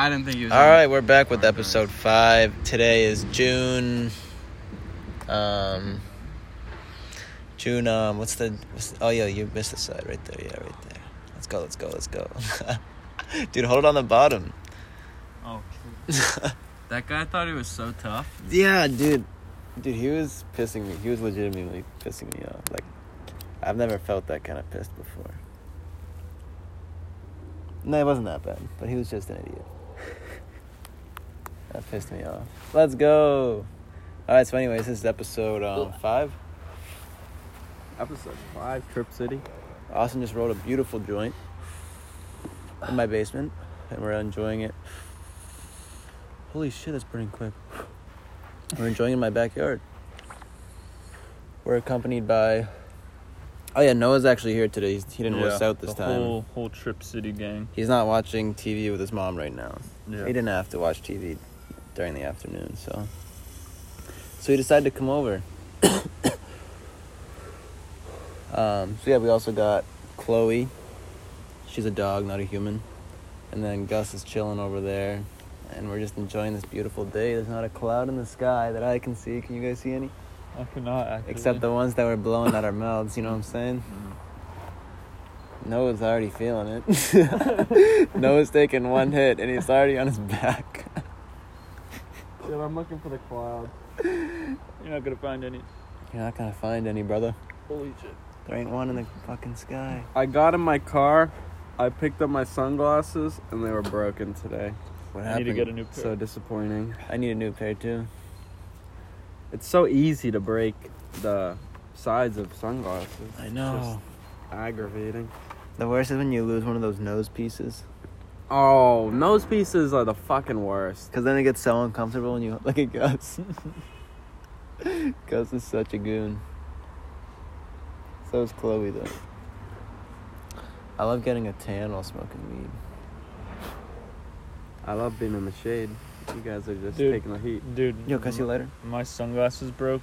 I didn't think he was. All right, we're back with episode guys. five. Today is June. Um. June. Um. What's the? What's oh yeah, you missed the side right there. Yeah, right there. Let's go. Let's go. Let's go. Dude, hold it on the bottom. Oh, that guy thought he was so tough. yeah, dude. Dude, he was pissing me. He was legitimately pissing me off. Like, I've never felt that kind of pissed before. No, it wasn't that bad, but he was just an idiot. That pissed me off. Let's go. All right. So, anyways, this is episode um, five. Episode five, Trip City. Austin just rolled a beautiful joint in my basement, and we're enjoying it. Holy shit, that's burning quick. We're enjoying it in my backyard. We're accompanied by. Oh yeah, Noah's actually here today. He's, he didn't miss out this the time. Whole whole Trip City gang. He's not watching TV with his mom right now. Yeah. He didn't have to watch TV during the afternoon, so. So he decided to come over. um, so yeah, we also got Chloe. She's a dog, not a human. And then Gus is chilling over there. And we're just enjoying this beautiful day. There's not a cloud in the sky that I can see. Can you guys see any? I cannot actually. Except the ones that were blowing out our mouths, you know what I'm saying? Noah's already feeling it. Noah's taking one hit and he's already on his back. Dude, I'm looking for the cloud. You're not gonna find any. You're not gonna find any, brother. Holy shit. There ain't one in the fucking sky. I got in my car. I picked up my sunglasses and they were broken today. What I happened? need to get a new pair. So disappointing. I need a new pair too. It's so easy to break the sides of sunglasses. I It's know. just aggravating. The worst is when you lose one of those nose pieces. Oh, nose pieces are the fucking worst. Because then it gets so uncomfortable when you look at Gus. Gus is such a goon. So is Chloe, though. I love getting a tan while smoking weed. I love being in the shade. You guys are just Dude. taking the heat. Dude. Yo, can I see you later? My sunglasses broke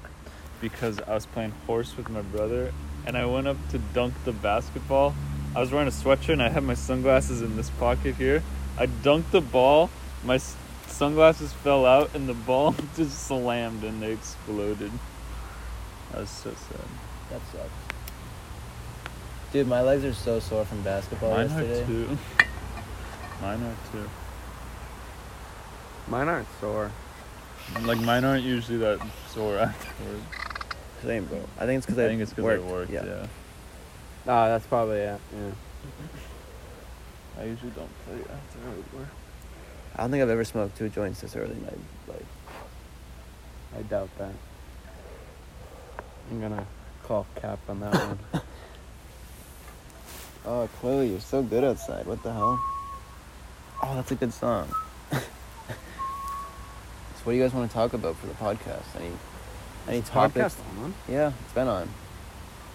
because I was playing horse with my brother, and I went up to dunk the basketball. I was wearing a sweatshirt and I had my sunglasses in this pocket here. I dunked the ball. My sunglasses fell out, and the ball just slammed and they exploded. That was so sad. That sucks. Dude, my legs are so sore from basketball Mine yesterday. are too. Mine are too. Mine aren't sore. Like mine aren't usually that sore afterwards. Same, bro. I think it's because I I think it's because worked. I worked. Yeah. Yeah. Ah, that's probably it. Yeah. I usually don't play after I work. I don't think I've ever smoked two joints this early in my life. I doubt that. I'm gonna call cap on that one. Oh, Chloe, you're so good outside. What the hell? Oh, that's a good song. so, what do you guys want to talk about for the podcast? Any, any topics? Podcast on? Yeah, it's been on.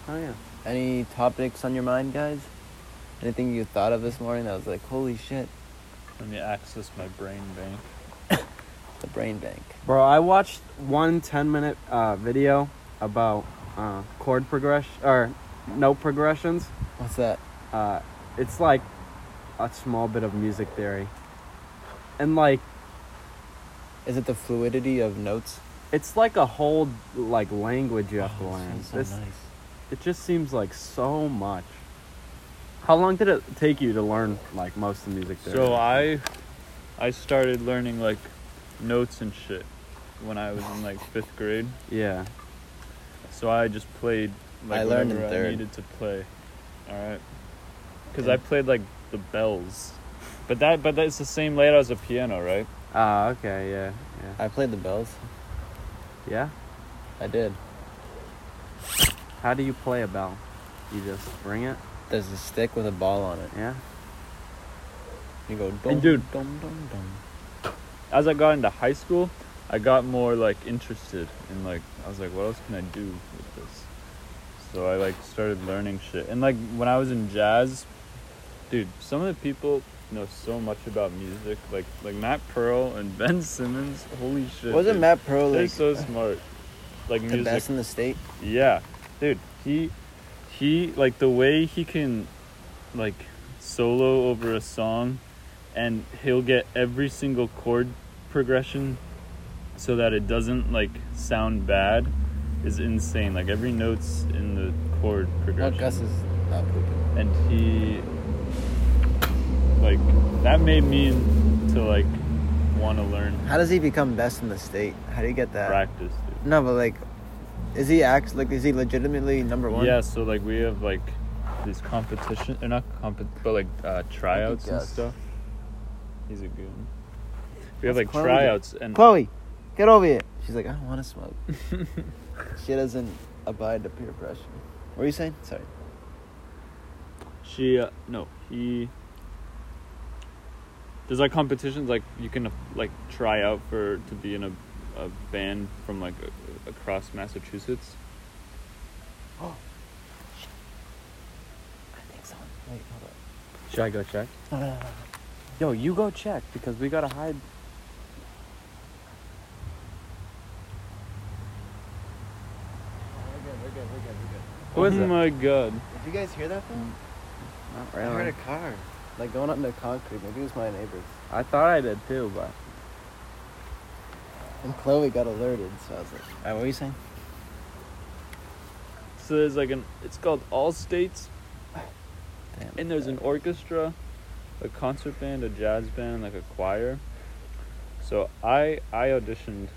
Oh yeah. Any topics on your mind, guys? Anything you thought of this morning that was like, holy shit, Let me access my brain bank. the brain bank. Bro, I watched one 10 minute uh, video about uh, chord progression or note progressions. What's that? Uh, it's like a small bit of music theory. And like Is it the fluidity of notes? it's like a whole like language you have to Oh, this learn. sounds so This- nice. It just seems like so much. How long did it take you to learn like most of the music theory? So I, I started learning like notes and shit when I was in like fifth grade. yeah. So I just played like I learned in third. I needed to play. All right. Because Yeah. I played like the bells, but that but that's the same layout as a piano, right? Ah, okay, yeah, yeah. I played the bells. Yeah. I did. How do you play a bell? You just ring it? There's a stick with a ball on it. Yeah. You go, dum, And dude- dum, dum, dum. As I got into high school, I got more like interested in like I was like, what else can I do with this? So I like started learning shit. And like when I was in jazz, dude, some of the people know so much about music. Like like Matt Pearl and Ben Simmons. Holy shit! Wasn't dude. Matt Pro They're like so smart. Like the music. best in the state? Yeah, dude. He he like the way he can like solo over a song and he'll get every single chord progression so that it doesn't like sound bad is insane. Like every note's in the chord progression. Gus is not pooping. and he like that made me to like want to learn How does he become best in the state? How do you get that? practice. dude. No, but like, is he act like is he legitimately number one? Yeah, so like we have like these competition, or not compet, but like uh, tryouts and stuff. He's a goon. We have like Chloe tryouts and Chloe, get over here. She's like, I don't want to smoke. she doesn't abide to peer pressure. What are you saying? Sorry. she uh, no he. There's like competitions like you can like try out for to be in a, a band from like a, across Massachusetts. I think so. Wait, hold up. Should I go check? up. No, no, no, no. Yo, you go check because we gotta hide. We're good. We're good. We're good. We're good. Oh it? my god! Did you guys hear that thing? Mm, not really. I heard a car like going up into concrete. Maybe it was my neighbors. I thought I did too, but And Chloe got alerted, so I was like, "Alright, what were you saying?" So there's like an it's called All States Damn. And there's an orchestra, a concert band, a jazz band, like a choir. So I I auditioned.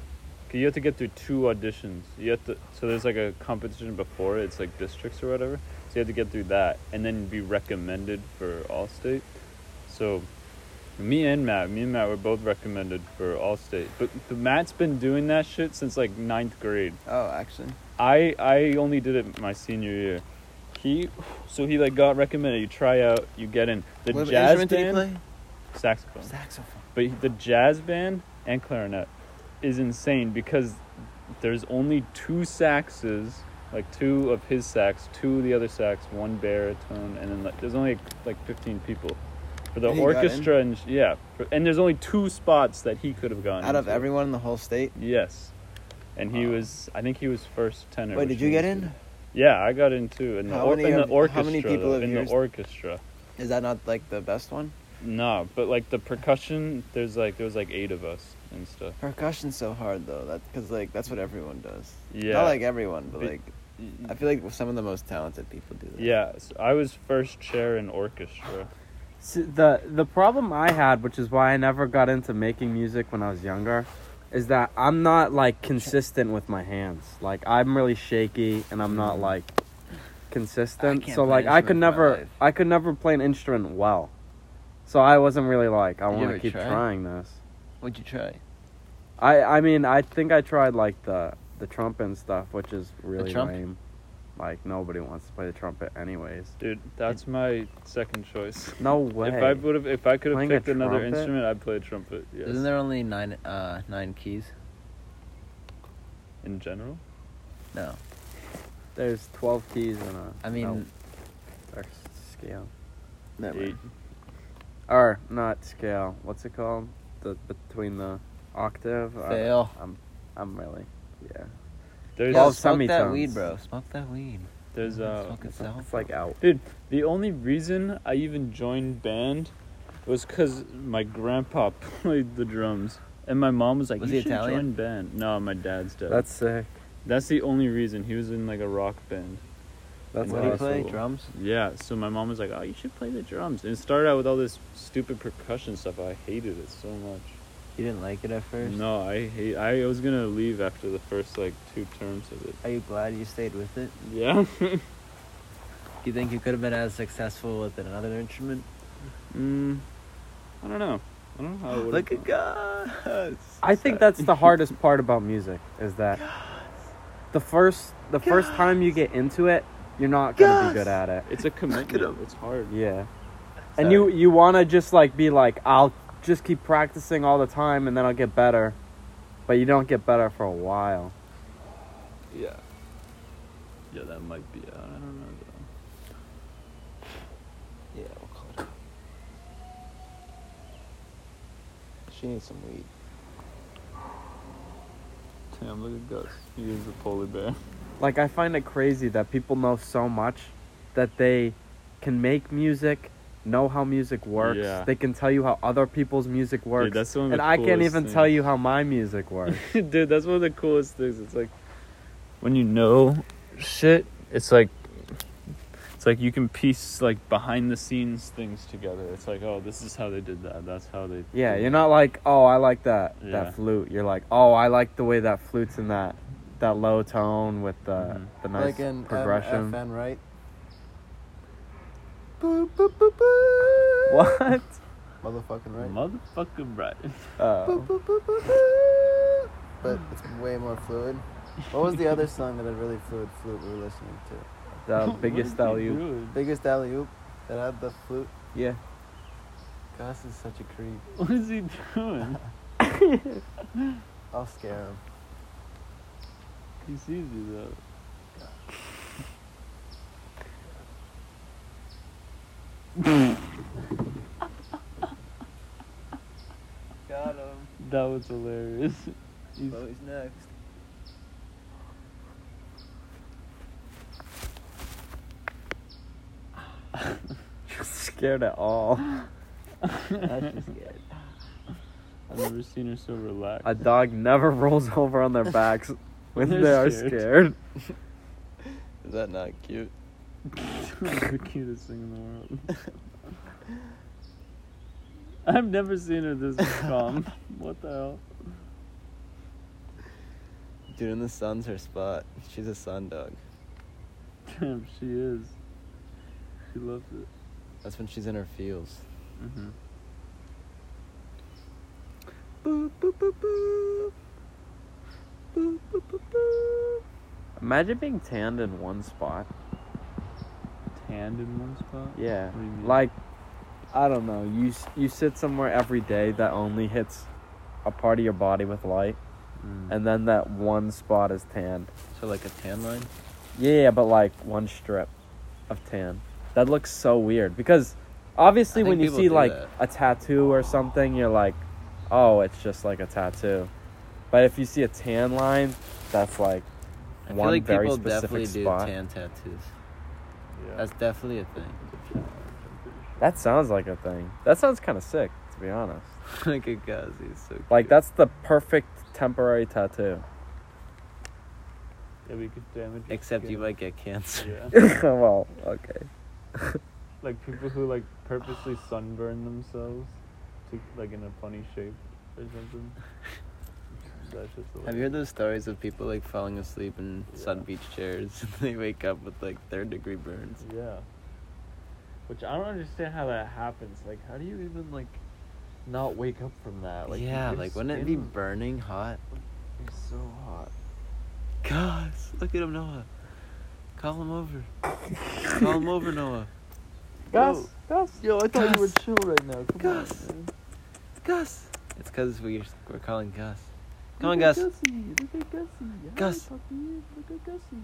You have to get through two auditions. You have to so there's like a competition before it, it's like districts or whatever. So you have to get through that and then be recommended for All-State. So me and Matt, me and Matt were both recommended for All-State. But, but Matt's been doing that shit since like ninth grade. Oh, actually. I I only did it my senior year. He so he like got recommended. You try out, you get in the what jazz instrument did you band, play? saxophone. Saxophone. But the jazz band and clarinet is insane because there's only two saxes, like two of his sax, two of the other sax, one baritone, and then like, there's only like 15 people. For the he orchestra and yeah, for, and there's only two spots that he could have gone. Out of everyone in the whole state. Yes. And he Wow. was, I think he was first tenor. Wait, did you get in? yeah, I got in too. In the, or, in the of- how many people though, in the orchestra? Is that not like the best one? No, but like the percussion, there's like there was like eight of us and stuff. Percussion's so hard though. That because like that's what everyone does. Yeah. Not like everyone, but like I feel like some of the most talented people do that. Yeah, so I was first chair in orchestra. See, the the problem I had, which is why I never got into making music when I was younger, is that I'm not like consistent with my hands. Like I'm really shaky and I'm not mm. like consistent. So like I could instrument for my never. I could never play an instrument well. So I wasn't really like I want to keep try? trying this. What'd you try? I I mean I think I tried like the the trumpet and stuff, which is really lame. Like nobody wants to play the trumpet anyways. Dude, that's my second choice. No way. If I would have, if I could have Playing a picked another trumpet? instrument, I'd play trumpet. Yes. Isn't there only nine uh nine keys? In general, No. There's 12 keys in a I mean, no, or scale. never. eight. Or not scale. What's it called? The between the octave. I- Fail. I'm I'm really yeah. There's Yeah, Twelve smoke that weed, bro. Smoke that weed. there's uh Smoke It's, itself. it's like out. Dude, the only reason I even joined band was because my grandpa played the drums, and my mom was like, Was "You he should Italian? join band." No, my dad's dead. That's sick. That's the only reason he was in like a rock band. That's What What do do you you play? Drums. Yeah, so my mom was like, "Oh, you should play the drums." And it started out with all this stupid percussion stuff. I hated it so much. You didn't like it at first. No, I hate. I was gonna leave after the first like two terms of it. Are you glad you stayed with it? Yeah. Do you think you could have been as successful with another instrument? mm, I don't know. I don't know how. I would've Look at gone. Gus. I think that's the hardest part about music is that the first the first time you get into it, you're not gonna Gus! be good at it. It's a commitment. It's hard. Yeah. And you you want to just like be like I'll just keep practicing all the time and then I'll get better. But you don't get better for a while. Yeah. Yeah, that might be. out. I don't know though. Yeah, we'll call it. She needs some weed. Damn, look at Gus. He is a polar bear. Like I find it crazy that people know so much that they can make music know how music works. Yeah. They can tell you how other people's music works. Dude, that's one of the and I can't coolest even tell you how my music works. Dude, that's one of the coolest things. It's like when you know shit, it's like it's like you can piece like behind the scenes things together. It's like, oh, this is how they did that. That's how they yeah, you're that. not like, oh, I like that Yeah. that flute. You're like, oh, I like the way that flute's in that that low tone with the Mhm. the nice like in progression. FN, right? What? Motherfucking right. Motherfucking right. Oh. But it's way more fluid. What was the other song that had really fluid flute we were listening to? the biggest alley oop. Biggest alley oop that had the flute. Yeah. Gus is such a creep. What is he doing? I'll scare him. He sees you though. Got him. That was hilarious. He's, Oh, he's next. scared at all. That's just good. I've never seen her so relaxed. A dog never rolls over on their backs when They're they are scared. scared. Is that not cute? the cutest thing in the world. I've never seen her this calm. What the hell? Dude, in the sun's her spot. She's a sun dog. Damn, she is. She loves it. That's when she's in her feels. Mm-hmm. Boop, boop, boop, boop. Boop, boop, boop, boop. Imagine being tanned in one spot. Tanned in one spot? Yeah. What do you mean? Like, I don't know. You you sit somewhere every day that only hits a part of your body with light, Mm. and then that one spot is tanned. So like a tan line? Yeah, but like one strip of tan. That looks so weird because obviously when you see like that. a tattoo or something, you're like, oh, it's just like a tattoo. But if you see a tan line, that's like I one feel like very people specific definitely spot. do tan tattoos. Yeah. That's definitely a thing. That sounds like a thing. That sounds kind of sick, to be honest. like at Gus, he's so Like that's the perfect temporary tattoo. yeah, we could damage your Except you might get cancer. Yeah. well, okay. like people who like purposely sunburn themselves to like in a funny shape or something. That's just Have you heard those stories of people like falling asleep in sun beach chairs and they wake up with like third degree burns? Yeah. Which I don't understand how that happens. Like, how do you even like not wake up from that? Like, yeah, your like wouldn't it be burning hot? is so hot. Gus, look at him, Noah. Call him over. Call him over, Noah. Gus, Gus. Yo, I thought you were chill right now. Come Gus. on. Gus. It's because we're we're calling Gus. Come on, Gus. Look at Gussie. Gus. Hi, puppy. Look at Gussie.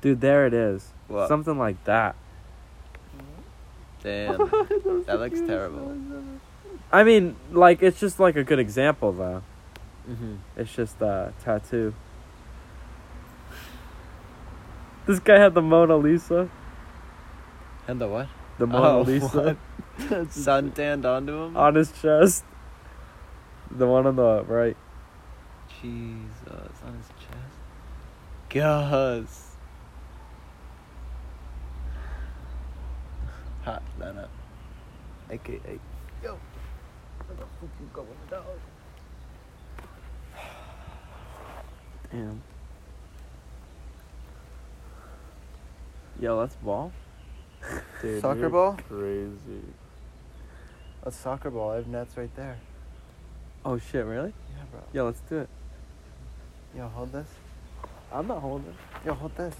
Dude, there it is. What? Something like that. Damn. That looks terrible. I mean, like it's just like a good example though. hmm It's just a tattoo. This guy had the Mona Lisa. And the what? The Mona Oh, Lisa? Sun tanned onto him? on his chest. The one on the right. Jesus, on his chest. Gus. Hot, that up. AKA. Yo. Where the fuck you going, dog? Damn. Yo, let's ball. Dude, Soccer you're ball? Crazy. That's soccer ball. I have nets right there. Oh shit, really? Yeah, bro. Yo, let's do it. Yo, hold this. I'm not holding. Yo, hold this.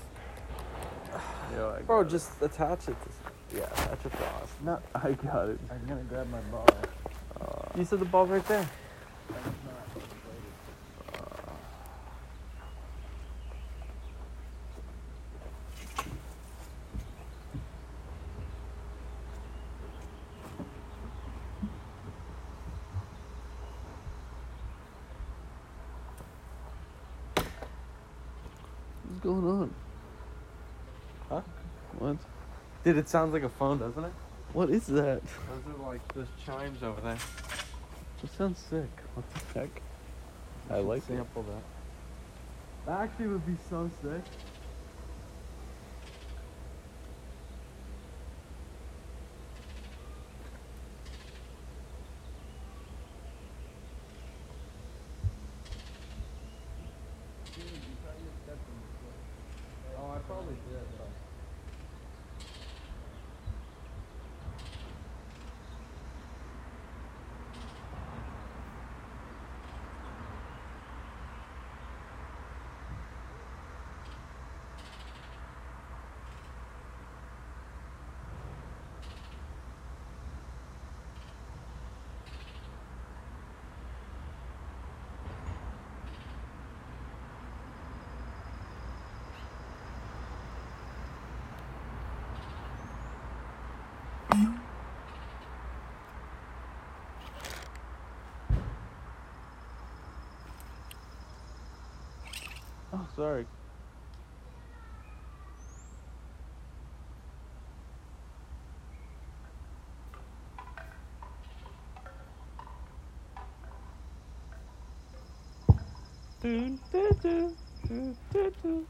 Yo, I Bro, got just attach it. To... Yeah, that's a to us. No. I got it. I'm gonna grab my ball. You said the ball's right there. What's going on? Huh? What? Dude, it sounds like a phone, doesn't it? What is that? Those are like those chimes over there. That sounds sick. What the heck? I should like it. sample that. That actually would be so sick. Oh, I probably did. But... Oh, sorry. Dun, dun, dun, dun, dun, dun.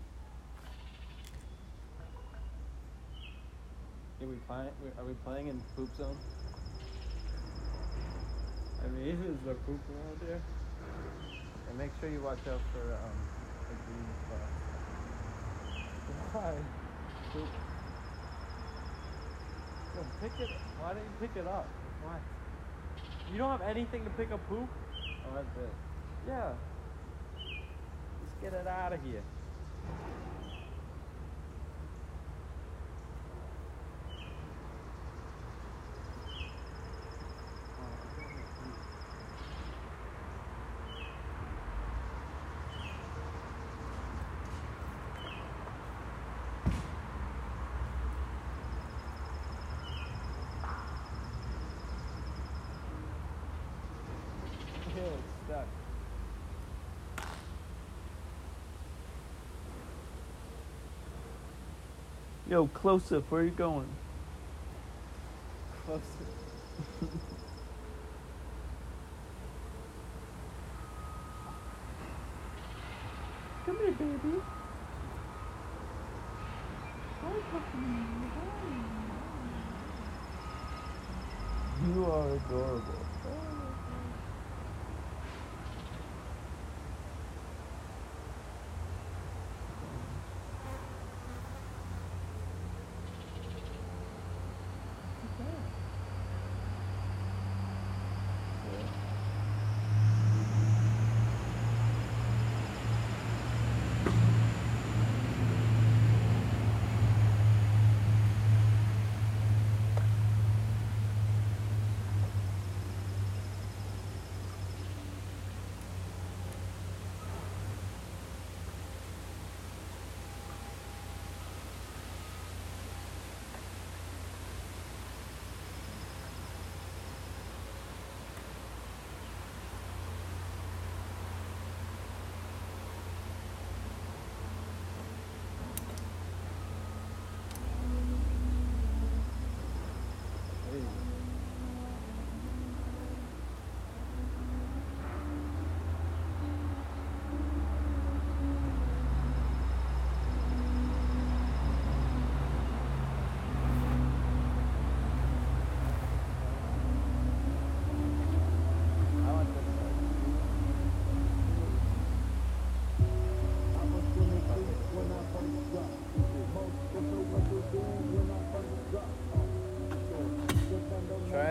Are we playing? Are we playing in poop zone? I mean, is there poop around here? And make sure you watch out for um the green spot. Why? Poop. Yo, pick it. Up. Why don't you pick it up? Why? You don't have anything to pick up poop? Oh, that's it. Yeah. Let's get it out of here. Yeah, it's stuck. Yo, close up. Where are you going? Close Come here, baby. You are adorable. I want this side. Try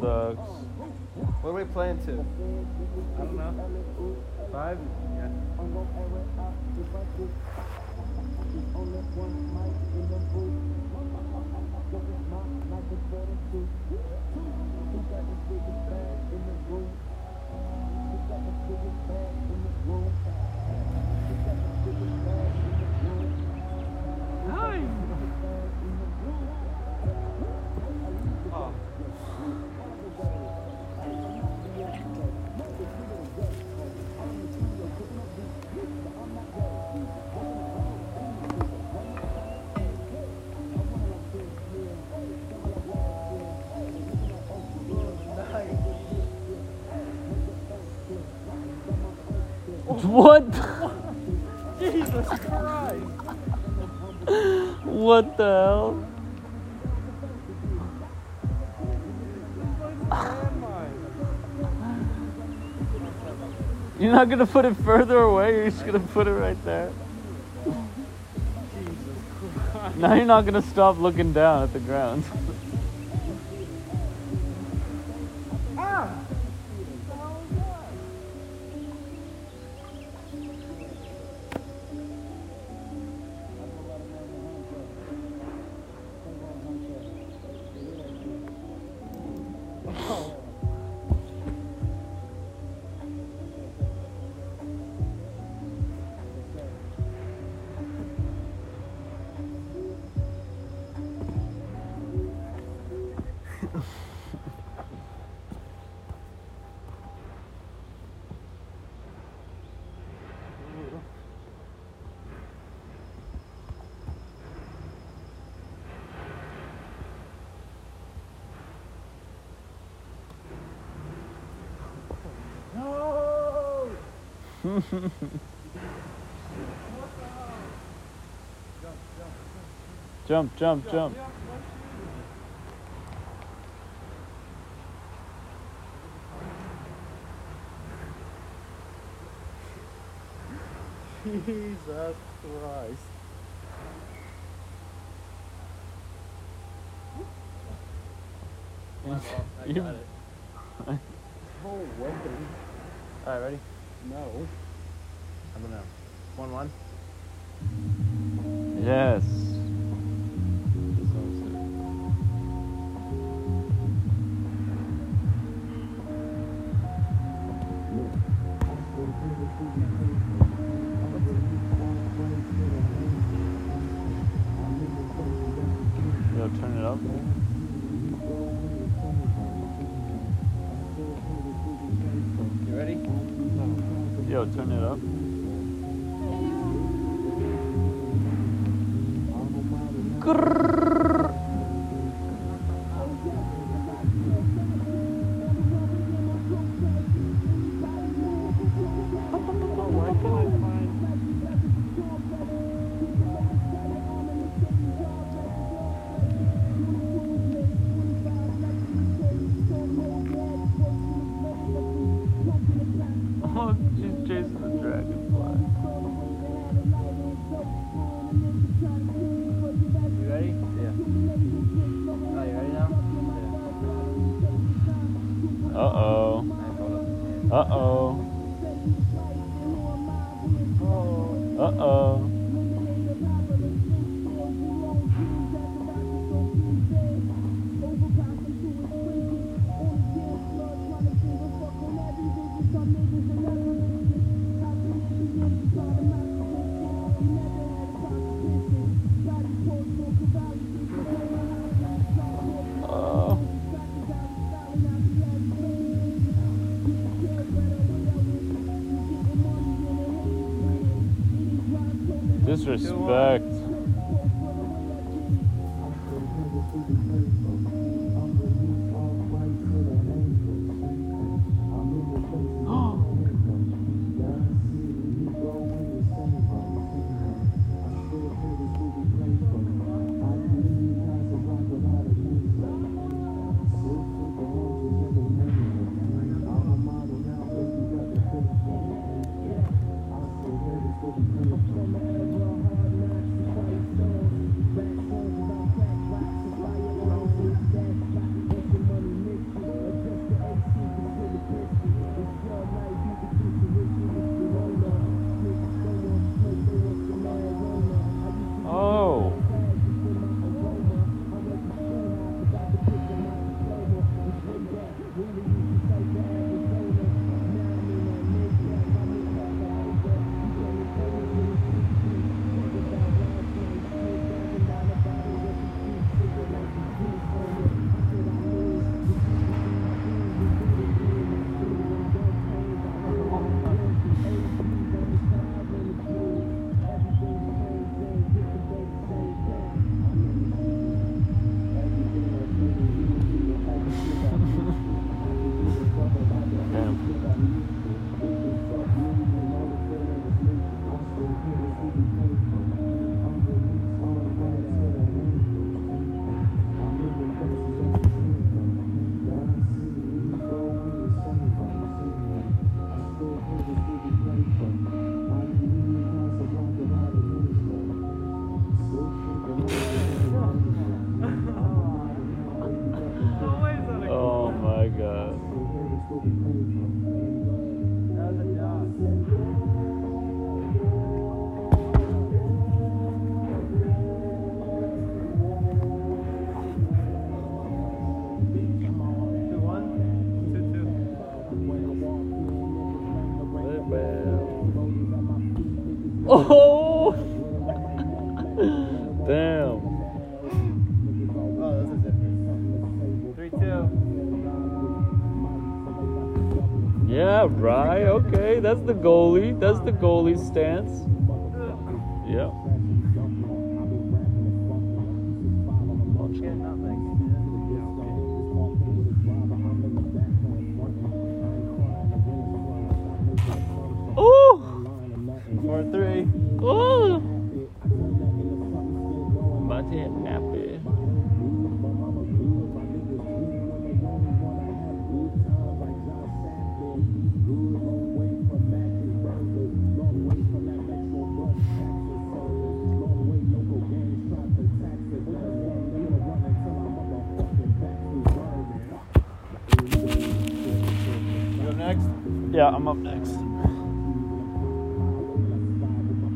sucks. What are we playing to? I don't know. Five? Yeah. What? Jesus Christ! What the hell? You're not gonna put it further away, you're just gonna put it right there. Now you're not gonna stop looking down at the ground. Jump, jump, jump. Jesus Christ. I You- got it. Oh, back. Damn. Yeah, right. Okay, that's the goalie. That's the goalie stance. Yeah. Oh! Four three. Oh! up next.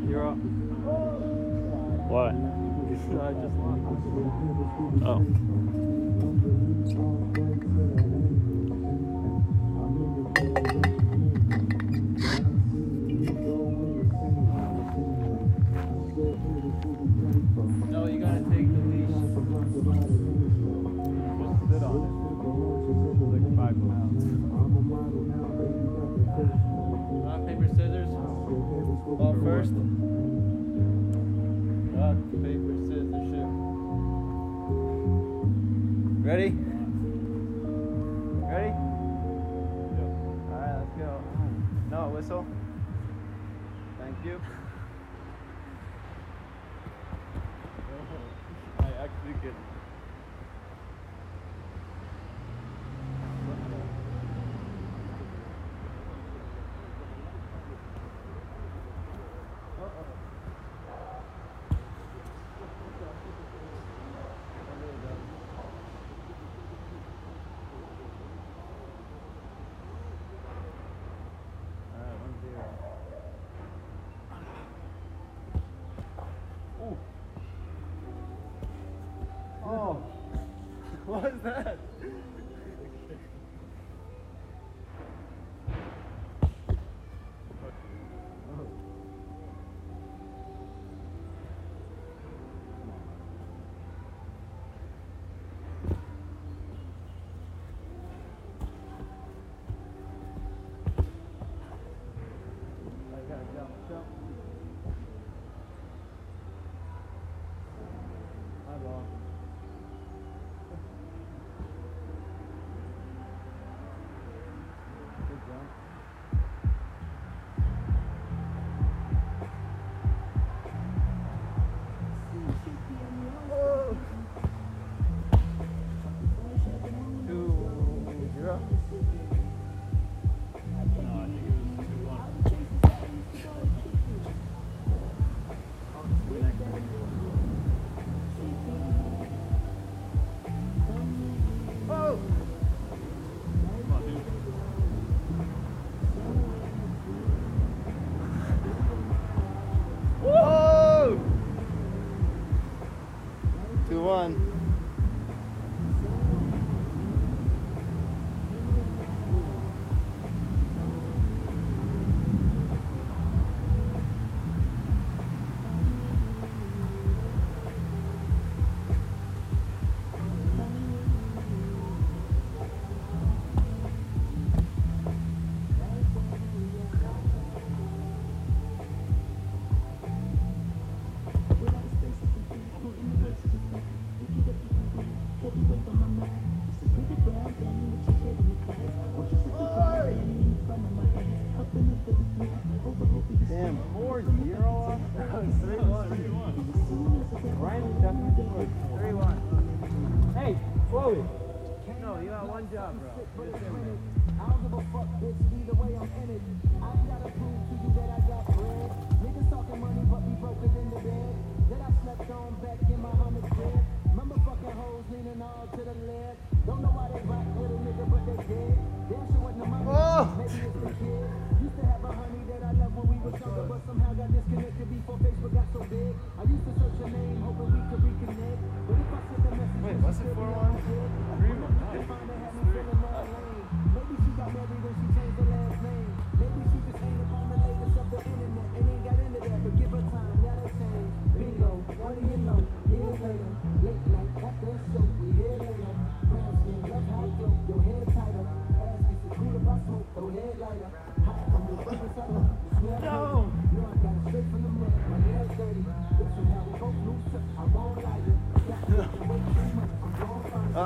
You're up. Why? I just. Oh. Ball first. Rock, paper, scissors, shoot. Ready? Ready? Yep. Alright, let's go. No, whistle. Thank you. I actually get was that?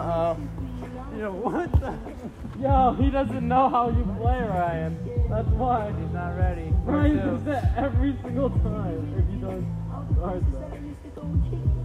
Um, yo, what the? Yo, he doesn't know how you play, Ryan. That's why. He's not ready. Ryan does that every single time if he doesn't, start that.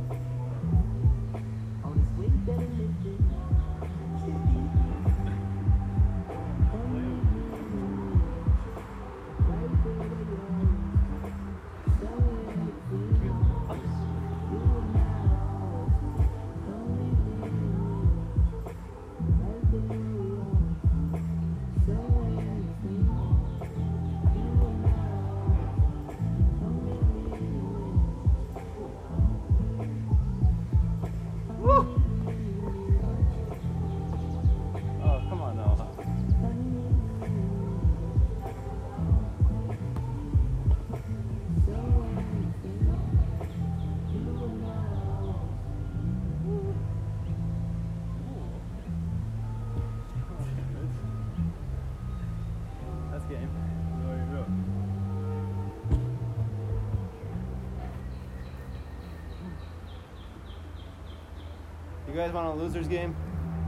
on a loser's game?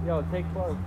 Yo, take 12.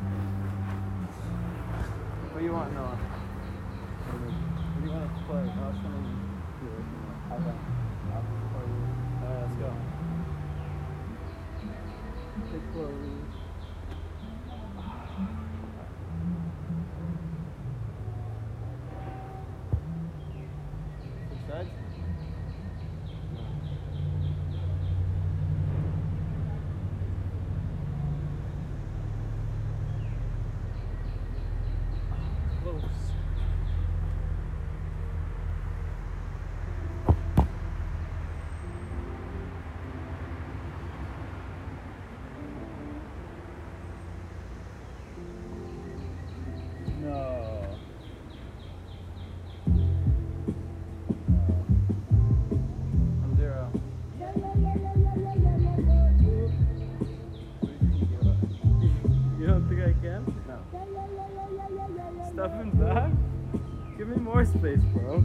more space, bro.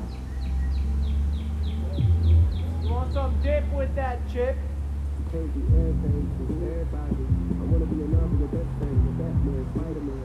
some dip with that chip. You can't do everything, everybody. I wanna be best Batman, Spider-Man.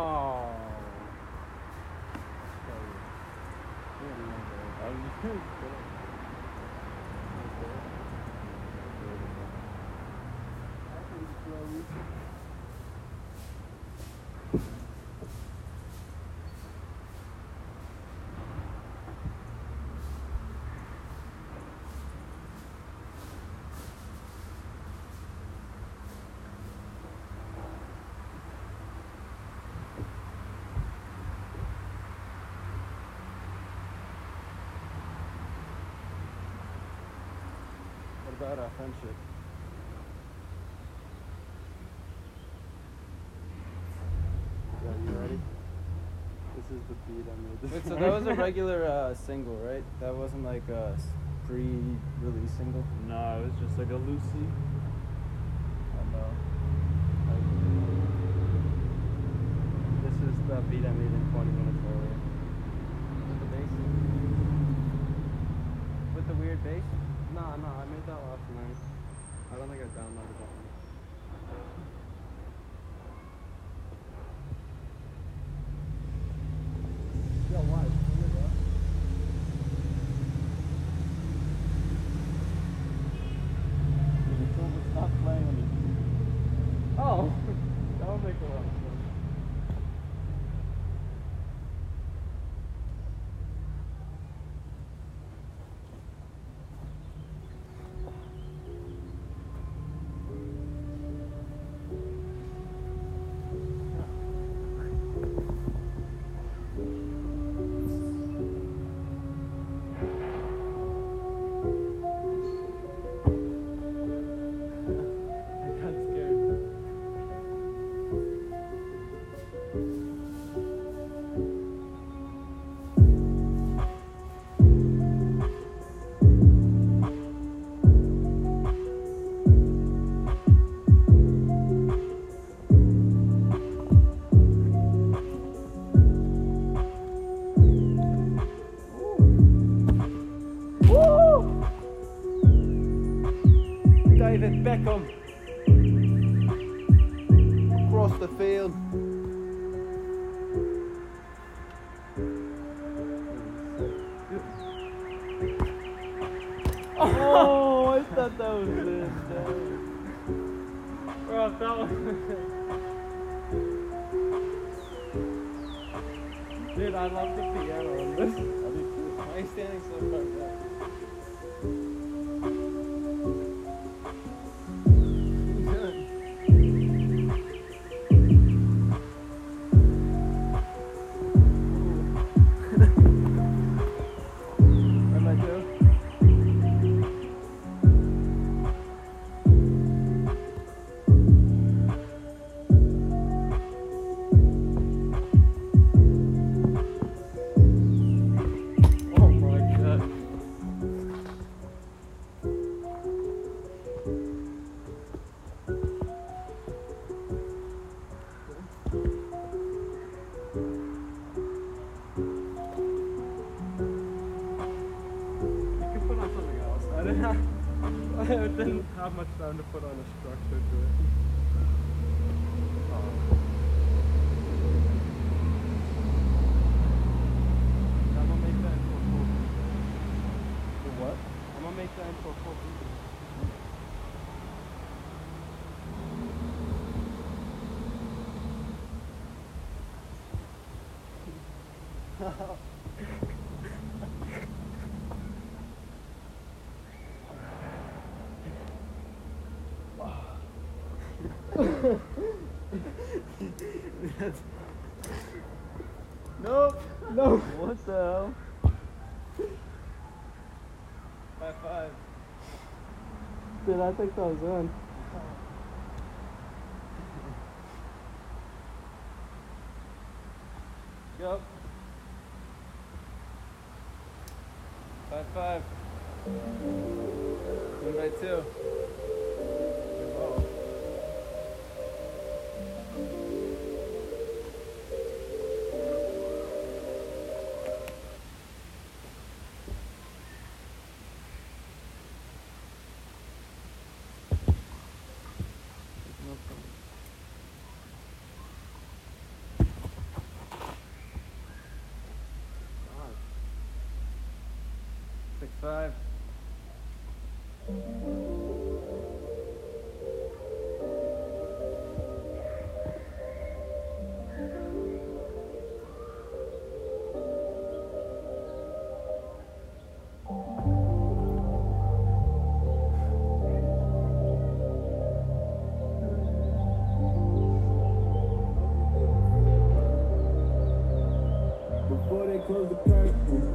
Disrespect. Oh. What about our friendship? Yeah, you ready? This is the beat I made this Wait, so that was a regular uh, single, right? That wasn't like a pre-release single. No, it was just like a Lucy. Oh no. This is the beat I made in 20 minutes earlier. With the bass. With the weird bass? Nah, nah, I made that last night. I don't think I downloaded that one. Yo, why? Stop playing on the Oh, that would make a lot of sense. Much time to put on a structure to it. Um, I'm gonna make that into a full The what? I'm gonna make that into a full Nope. No. What the hell? High five. Dude, I think that was in. five. Before they close the curtain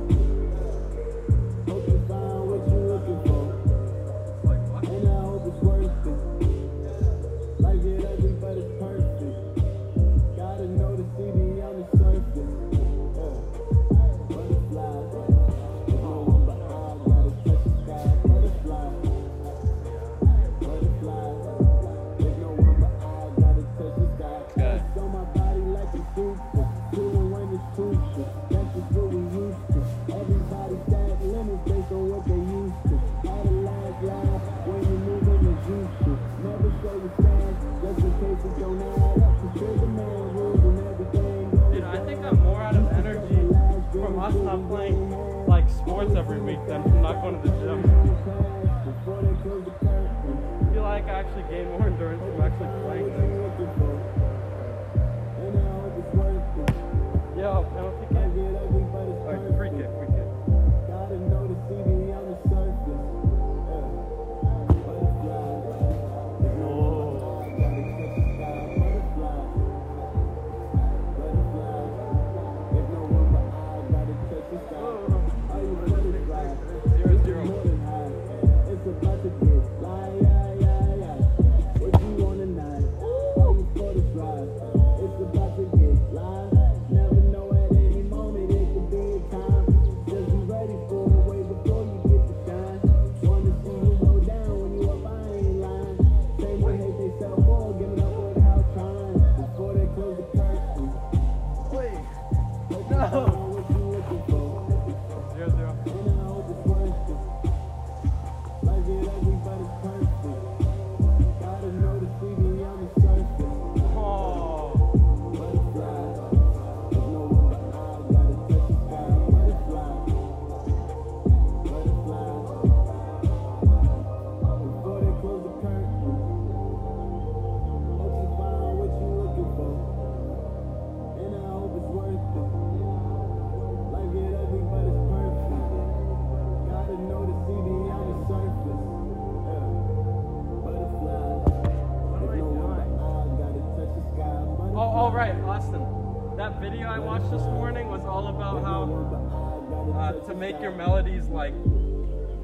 to make your melodies like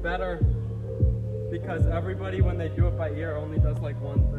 better. Because everybody when they do it by ear only does like one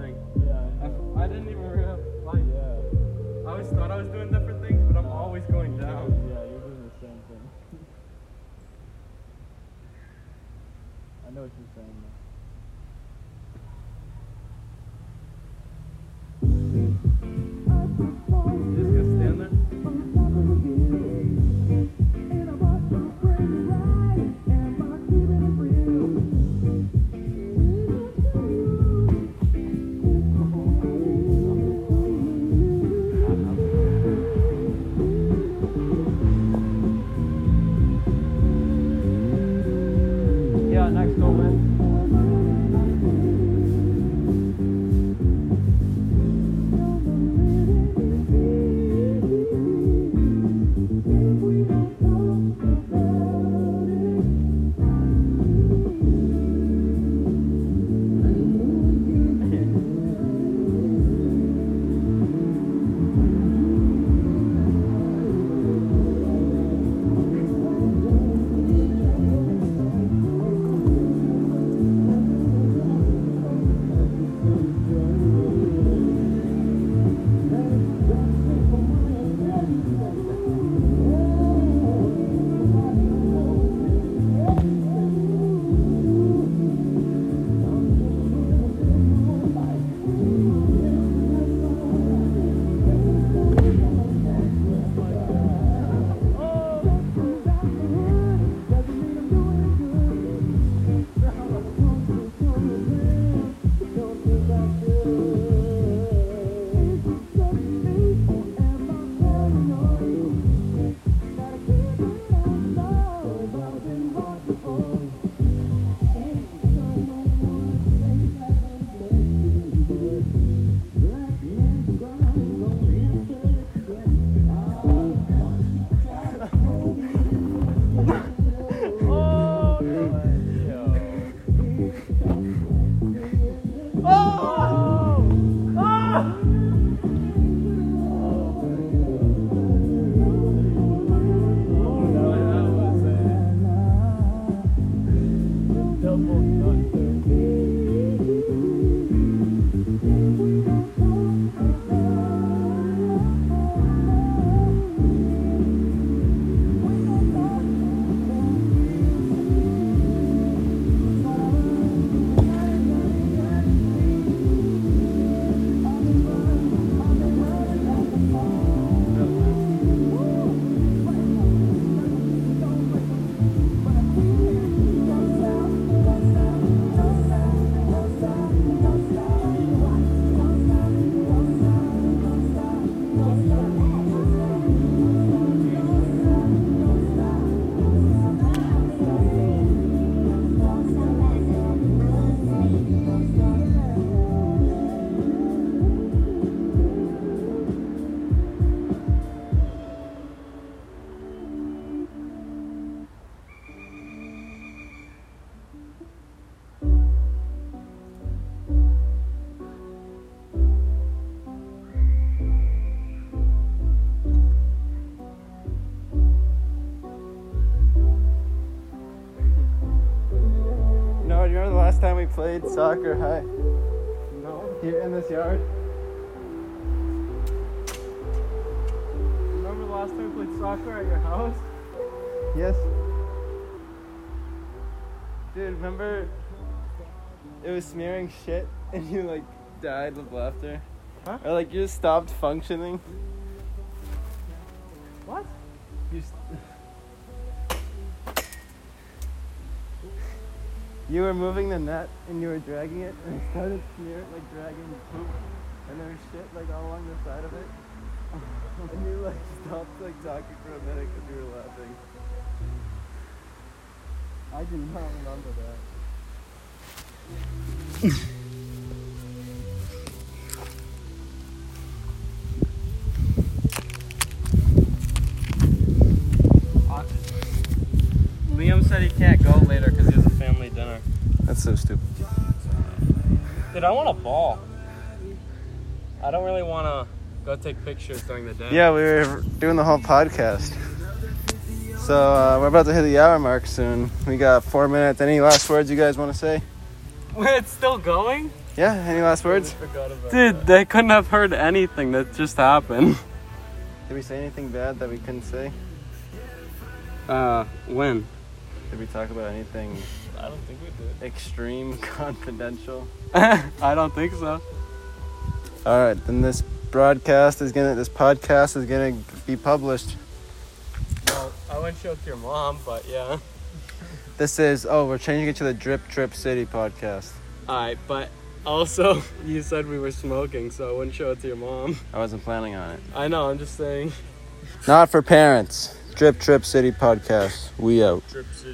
soccer high No. here in this yard? Remember the last time we played soccer at your house? Yes. Dude, remember it was smearing shit and you like died of laughter? Huh? Or like you just stopped functioning? What? You st- You were moving the net and you were dragging it and it started smearing like dragging poop and there was shit like all along the side of it. and you like stopped like talking for a minute because you were laughing. I do not remember that. Liam said he can't go later because he has a family dinner. That's so stupid. Dude, I want a ball. I don't really want to go take pictures during the day. Yeah, we were doing the whole podcast. So uh, we're about to hit the hour mark soon. We got four minutes. Any last words you guys want to say? it's still going? Yeah, any last words? Dude, they couldn't have heard anything that just happened. Did we say anything bad that we couldn't say? Uh, when? Did we talk about anything I don't think we did. extreme, confidential? I don't think so. All right, then this broadcast is gonna, this podcast is gonna be published. Well, I wouldn't show it to your mom, but yeah. This is oh, we're changing it to the Drip Trip City podcast. Alright, but also, you said we were smoking, so I wouldn't show it to your mom. I wasn't planning on it. I know, I'm just saying. Not for parents. Drip Trip City podcast. We out. Trip City.